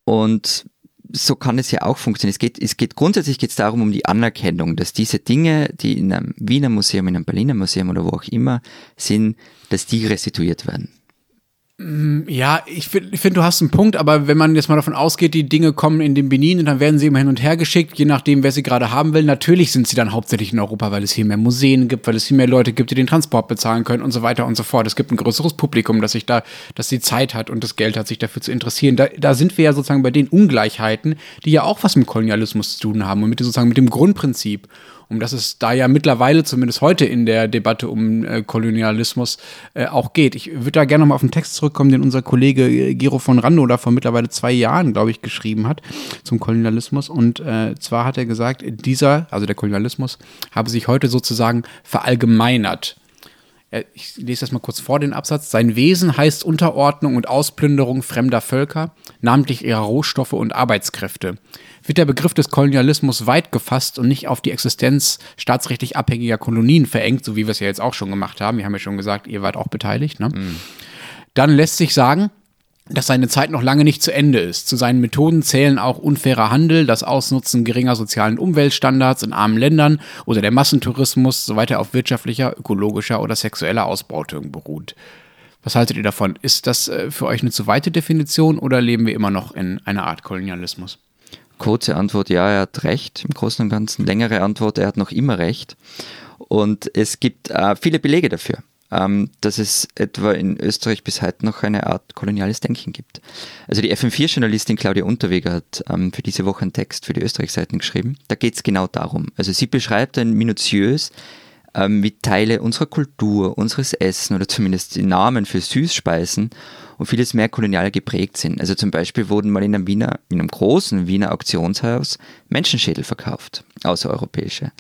Und so kann es ja auch funktionieren. Es geht, es geht grundsätzlich geht es darum, um die Anerkennung, dass diese Dinge, die in einem Wiener Museum, in einem Berliner Museum oder wo auch immer sind, dass die restituiert werden. Ja, ich finde, find, du hast einen Punkt, aber wenn man jetzt mal davon ausgeht, die Dinge kommen in den Benin und dann werden sie immer hin und her geschickt, je nachdem, wer sie gerade haben will. Natürlich sind sie dann hauptsächlich in Europa, weil es hier mehr Museen gibt, weil es hier mehr Leute gibt, die den Transport bezahlen können und so weiter und so fort. Es gibt ein größeres Publikum, das sich da, das die Zeit hat und das Geld hat, sich dafür zu interessieren. Da, da sind wir ja sozusagen bei den Ungleichheiten, die ja auch was mit Kolonialismus zu tun haben und mit sozusagen mit dem Grundprinzip um das es da ja mittlerweile, zumindest heute in der Debatte um äh, Kolonialismus, äh, auch geht. Ich würde da gerne nochmal auf den Text zurückkommen, den unser Kollege äh, Gero von Rando da vor mittlerweile zwei Jahren, glaube ich, geschrieben hat zum Kolonialismus. Und äh, zwar hat er gesagt, dieser, also der Kolonialismus, habe sich heute sozusagen verallgemeinert. Äh, Ich lese das mal kurz vor, den Absatz. Sein Wesen heißt Unterordnung und Ausplünderung fremder Völker, namentlich ihrer Rohstoffe und Arbeitskräfte. Wird der Begriff des Kolonialismus weit gefasst und nicht auf die Existenz staatsrechtlich abhängiger Kolonien verengt, so wie wir es ja jetzt auch schon gemacht haben, wir haben ja schon gesagt, ihr wart auch beteiligt, ne? dann lässt sich sagen, dass seine Zeit noch lange nicht zu Ende ist. Zu seinen Methoden zählen auch unfairer Handel, das Ausnutzen geringer sozialen Umweltstandards in armen Ländern oder der Massentourismus, soweit er auf wirtschaftlicher, ökologischer oder sexueller Ausbeutung beruht. Was haltet ihr davon? Ist das äh, für euch eine zu weite Definition oder leben wir immer noch in einer Art Kolonialismus? Kurze Antwort, ja, er hat recht im Großen und Ganzen. Längere Antwort, er hat noch immer recht. Und es gibt äh, viele Belege dafür, ähm, dass es etwa in Österreich bis heute noch eine Art koloniales Denken gibt. Also die FM4-Journalistin Claudia Unterweger hat ähm, für diese Woche einen Text für die Österreich-Seiten geschrieben. Da geht es genau darum. Also sie beschreibt dann minutiös, ähm, wie Teile unserer Kultur, unseres Essen oder zumindest die Namen für Süßspeisen und vieles mehr kolonial geprägt sind. Also zum Beispiel wurden mal in einem Wiener, in einem großen Wiener Auktionshaus Menschenschädel verkauft, außereuropäische.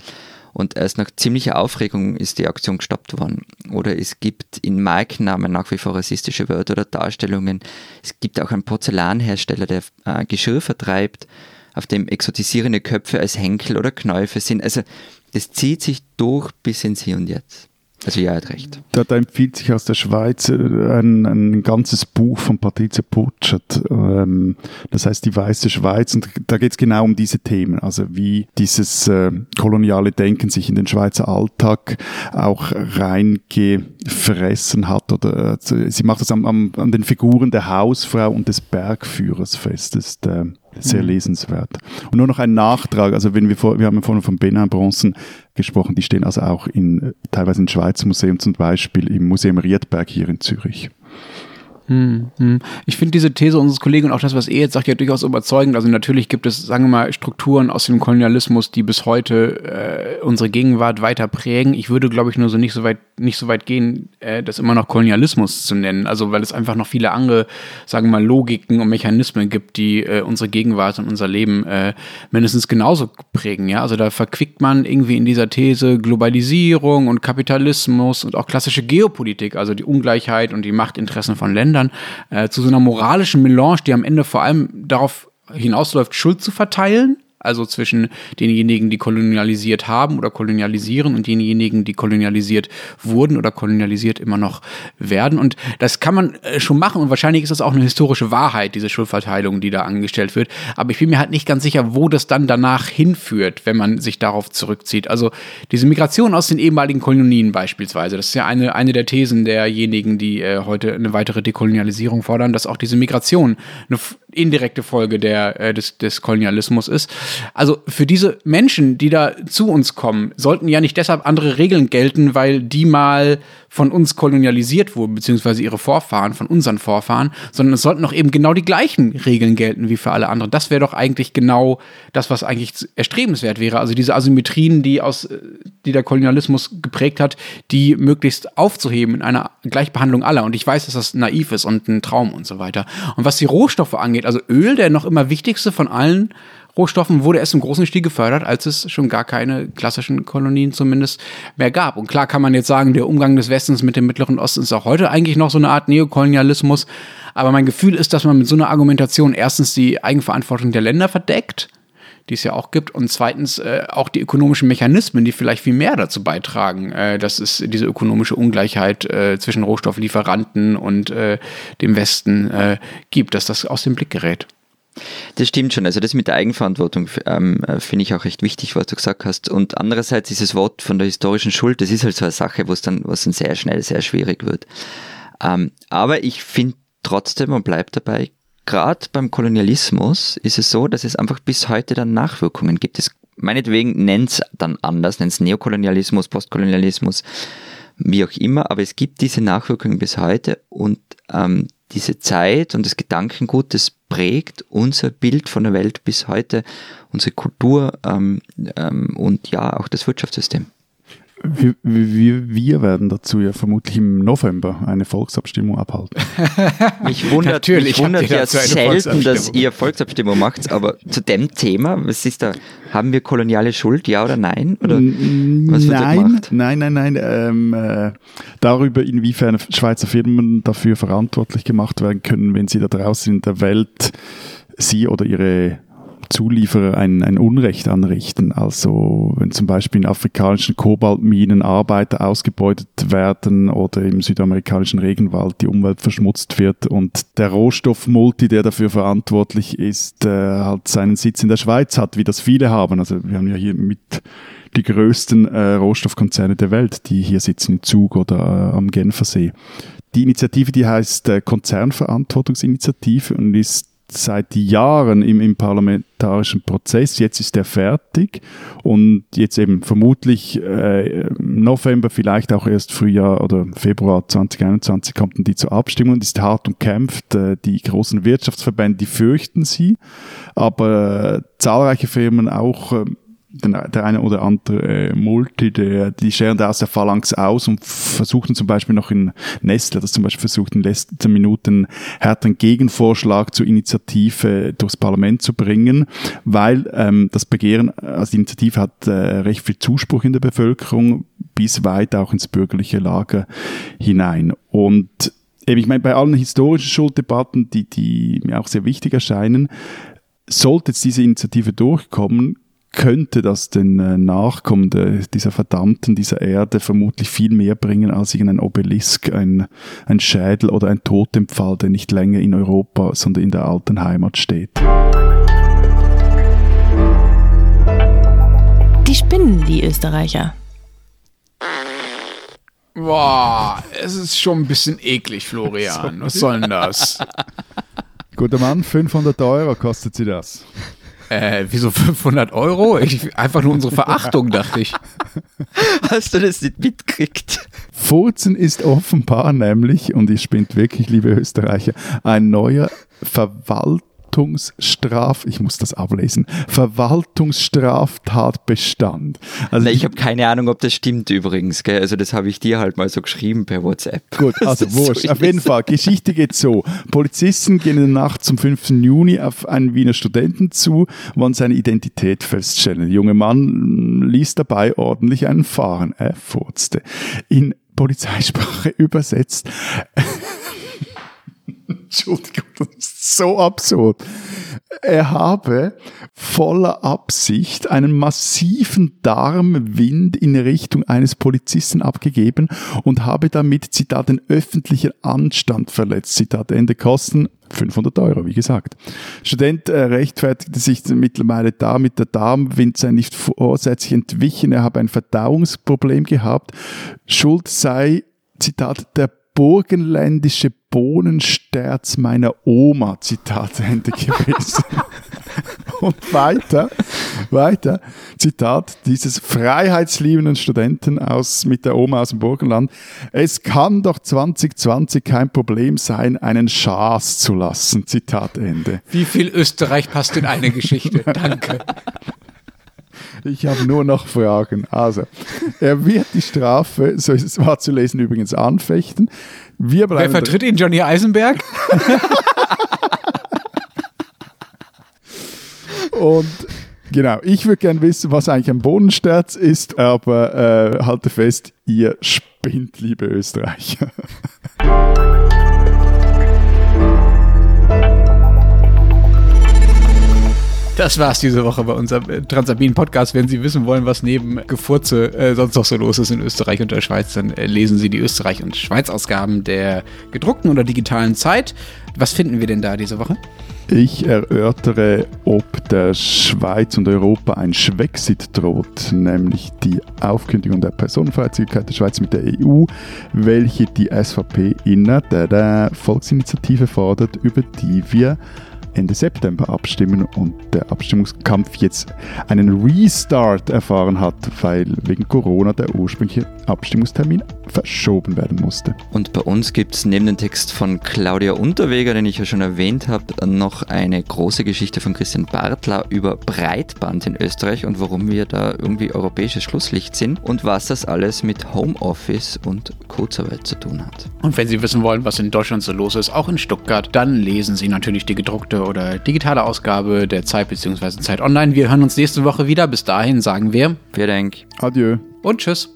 Und erst nach ziemlicher Aufregung ist die Auktion gestoppt worden. Oder es gibt in Markennamen nach wie vor rassistische Wörter oder Darstellungen. Es gibt auch einen Porzellanhersteller, der äh, Geschirr vertreibt, auf dem exotisierende Köpfe als Henkel oder Knäufe sind. Also das zieht sich durch bis ins Hier und Jetzt. Also ja, hat recht. Da, da, empfiehlt sich aus der Schweiz äh, ein, ein ganzes Buch von Patricia Putschert, ähm, das heißt Die Weiße Schweiz und da geht es genau um diese Themen, also wie dieses äh, koloniale Denken sich in den Schweizer Alltag auch reingefressen hat oder äh, sie macht das am, am, an den Figuren der Hausfrau und des Bergführers fest. Das ist, äh, sehr mhm. lesenswert. Und nur noch ein Nachtrag, also wenn wir vor, wir haben vorhin von Benin Bronzen gesprochen, die stehen also auch in, teilweise im Schweizer Museum, zum Beispiel im Museum Riedberg hier in Zürich. Hm, hm. Ich finde diese These unseres Kollegen und auch das, was er jetzt sagt, ja durchaus überzeugend. Also natürlich gibt es, sagen wir mal, Strukturen aus dem Kolonialismus, die bis heute äh, unsere Gegenwart weiter prägen. Ich würde, glaube ich, nur so nicht so weit, nicht so weit gehen, äh, das immer noch Kolonialismus zu nennen. Also weil es einfach noch viele andere, sagen wir mal, Logiken und Mechanismen gibt, die äh, unsere Gegenwart und unser Leben äh, mindestens genauso prägen. Ja, also da verquickt man irgendwie in dieser These Globalisierung und Kapitalismus und auch klassische Geopolitik, also die Ungleichheit und die Machtinteressen von Ländern Ländern äh, zu so einer moralischen Melange, die am Ende vor allem darauf hinausläuft, Schuld zu verteilen also zwischen denjenigen, die kolonialisiert haben oder kolonialisieren und denjenigen, die kolonialisiert wurden oder kolonialisiert immer noch werden. Und das kann man äh, schon machen und wahrscheinlich ist das auch eine historische Wahrheit, diese Schuldverteilung, die da angestellt wird. Aber ich bin mir halt nicht ganz sicher, wo das dann danach hinführt, wenn man sich darauf zurückzieht. Also diese Migration aus den ehemaligen Kolonien beispielsweise, das ist ja eine, eine der Thesen derjenigen, die äh, heute eine weitere Dekolonialisierung fordern, dass auch diese Migration eine indirekte Folge der, äh, des, des Kolonialismus ist. Also für diese Menschen, die da zu uns kommen, sollten ja nicht deshalb andere Regeln gelten, weil die mal von uns kolonialisiert wurden, beziehungsweise ihre Vorfahren, von unseren Vorfahren, sondern es sollten doch eben genau die gleichen Regeln gelten wie für alle anderen. Das wäre doch eigentlich genau das, was eigentlich erstrebenswert wäre. Also diese Asymmetrien, die aus, die der Kolonialismus geprägt hat, die möglichst aufzuheben in einer Gleichbehandlung aller. Und ich weiß, dass das naiv ist und ein Traum und so weiter. Und was die Rohstoffe angeht, also Öl, der noch immer wichtigste von allen Rohstoffen wurde erst im großen Stil gefördert, als es schon gar keine klassischen Kolonien zumindest mehr gab. Und klar kann man jetzt sagen, der Umgang des Westens mit dem Mittleren Osten ist auch heute eigentlich noch so eine Art Neokolonialismus. Aber mein Gefühl ist, dass man mit so einer Argumentation erstens die Eigenverantwortung der Länder verdeckt, die es ja auch gibt, und zweitens äh, auch die ökonomischen Mechanismen, die vielleicht viel mehr dazu beitragen, äh, dass es diese ökonomische Ungleichheit äh, zwischen Rohstofflieferanten und äh, dem Westen äh, gibt, dass das aus dem Blick gerät. Das stimmt schon. Also das mit der Eigenverantwortung ähm, äh, finde ich auch recht wichtig, was du gesagt hast. Und andererseits dieses Wort von der historischen Schuld, das ist halt so eine Sache, wo es dann, was dann sehr schnell sehr schwierig wird. Ähm, aber ich finde trotzdem und bleibt dabei, gerade beim Kolonialismus ist es so, dass es einfach bis heute dann Nachwirkungen gibt. Es, meinetwegen nennt es dann anders, nennt es Neokolonialismus, Postkolonialismus, wie auch immer, aber es gibt diese Nachwirkungen bis heute und ähm, diese Zeit und das Gedankengut, das prägt unser Bild von der Welt bis heute, unsere Kultur ähm, ähm, und ja auch das Wirtschaftssystem. Wir, wir, wir, werden dazu ja vermutlich im November eine Volksabstimmung abhalten. mich wundert, Natürlich mich wundert ja selten, dass ihr Volksabstimmung macht, aber zu dem Thema, was ist da, haben wir koloniale Schuld, ja oder nein? Oder was wird nein, nein, nein, nein. Ähm, äh, darüber, inwiefern Schweizer Firmen dafür verantwortlich gemacht werden können, wenn sie da draußen in der Welt sie oder ihre Zulieferer ein, ein Unrecht anrichten. Also wenn zum Beispiel in afrikanischen Kobaltminen Arbeiter ausgebeutet werden oder im südamerikanischen Regenwald die Umwelt verschmutzt wird und der Rohstoffmulti, der dafür verantwortlich ist, äh, halt seinen Sitz in der Schweiz hat, wie das viele haben. Also wir haben ja hier mit die größten äh, Rohstoffkonzerne der Welt, die hier sitzen im Zug oder äh, am Genfersee. Die Initiative, die heißt äh, Konzernverantwortungsinitiative und ist seit Jahren im, im parlamentarischen Prozess. Jetzt ist er fertig und jetzt eben vermutlich äh, November, vielleicht auch erst Frühjahr oder Februar 2021 kommt dann die zur Abstimmung und ist hart umkämpft. Äh, die großen Wirtschaftsverbände, die fürchten sie, aber äh, zahlreiche Firmen auch äh, der eine oder andere äh, Multi, der, die scheren da aus der Phalanx aus und versuchen zum Beispiel noch in Nestle, das zum Beispiel versucht in letzten Minuten härteren Gegenvorschlag zur Initiative durchs Parlament zu bringen, weil ähm, das Begehren, also die Initiative hat äh, recht viel Zuspruch in der Bevölkerung, bis weit auch ins bürgerliche Lager hinein. Und eben, ich meine, bei allen historischen Schulddebatten, die, die mir auch sehr wichtig erscheinen, sollte jetzt diese Initiative durchkommen, könnte das den äh, Nachkommen dieser Verdammten, dieser Erde vermutlich viel mehr bringen als irgendein Obelisk, ein, ein Schädel oder ein Totempfahl, der nicht länger in Europa, sondern in der alten Heimat steht. Die spinnen, die Österreicher. Boah, es ist schon ein bisschen eklig, Florian. Was soll denn das? Guter Mann, 500 Euro kostet sie das. Äh, wieso 500 Euro? Ich, einfach nur unsere Verachtung, dachte ich. Hast du das nicht mitgekriegt? Furzen ist offenbar nämlich, und ich spinnt wirklich, liebe Österreicher, ein neuer Verwalt Verwaltungsstraf, ich muss das ablesen, Verwaltungsstraftatbestand. Also Na, ich habe keine Ahnung, ob das stimmt übrigens. Gell? Also das habe ich dir halt mal so geschrieben per WhatsApp. Gut, also wurscht. So auf jeden Fall, Geschichte geht so. Polizisten gehen in der Nacht zum 5. Juni auf einen Wiener Studenten zu, wollen seine Identität feststellen. Der junge Mann ließ dabei ordentlich einen fahren. Er furzte. In Polizeisprache übersetzt Entschuldigung, das ist so absurd. Er habe voller Absicht einen massiven Darmwind in Richtung eines Polizisten abgegeben und habe damit, Zitat, den öffentlichen Anstand verletzt. Zitat Ende Kosten 500 Euro, wie gesagt. Student äh, rechtfertigte sich mittlerweile damit, der Darmwind sei nicht vorsätzlich entwichen, er habe ein Verdauungsproblem gehabt. Schuld sei, Zitat, der burgenländische Bohnensterz meiner Oma, Zitat Ende gewesen. Und weiter, weiter, Zitat dieses freiheitsliebenden Studenten aus, mit der Oma aus dem Burgenland. Es kann doch 2020 kein Problem sein, einen Schaß zu lassen. Zitat Ende. Wie viel Österreich passt in eine Geschichte? Danke. Ich habe nur noch Fragen. Also, er wird die Strafe, so ist es war zu lesen übrigens, anfechten. Wir Wer vertritt ihn, Johnny Eisenberg? Und genau, ich würde gerne wissen, was eigentlich ein Bodensterz ist, aber äh, halte fest, ihr spinnt, liebe Österreicher. Das war's diese Woche bei unserem äh, Transabin Podcast. Wenn Sie wissen wollen, was neben Gefurze äh, sonst noch so los ist in Österreich und der Schweiz, dann äh, lesen Sie die Österreich- und Schweiz-Ausgaben der gedruckten oder digitalen Zeit. Was finden wir denn da diese Woche? Ich erörtere, ob der Schweiz und Europa ein Schwexit droht, nämlich die Aufkündigung der Personenfreizügigkeit der Schweiz mit der EU, welche die SVP in der Volksinitiative fordert, über die wir Ende September abstimmen und der Abstimmungskampf jetzt einen Restart erfahren hat, weil wegen Corona der ursprüngliche Abstimmungstermin verschoben werden musste. Und bei uns gibt es neben dem Text von Claudia Unterweger, den ich ja schon erwähnt habe, noch eine große Geschichte von Christian Bartler über Breitband in Österreich und warum wir da irgendwie europäisches Schlusslicht sind und was das alles mit Homeoffice und Kurzarbeit zu tun hat. Und wenn Sie wissen wollen, was in Deutschland so los ist, auch in Stuttgart, dann lesen Sie natürlich die gedruckte oder digitale Ausgabe der Zeit bzw. Zeit Online. Wir hören uns nächste Woche wieder. Bis dahin sagen wir. Vielen Dank. Adieu. Und tschüss.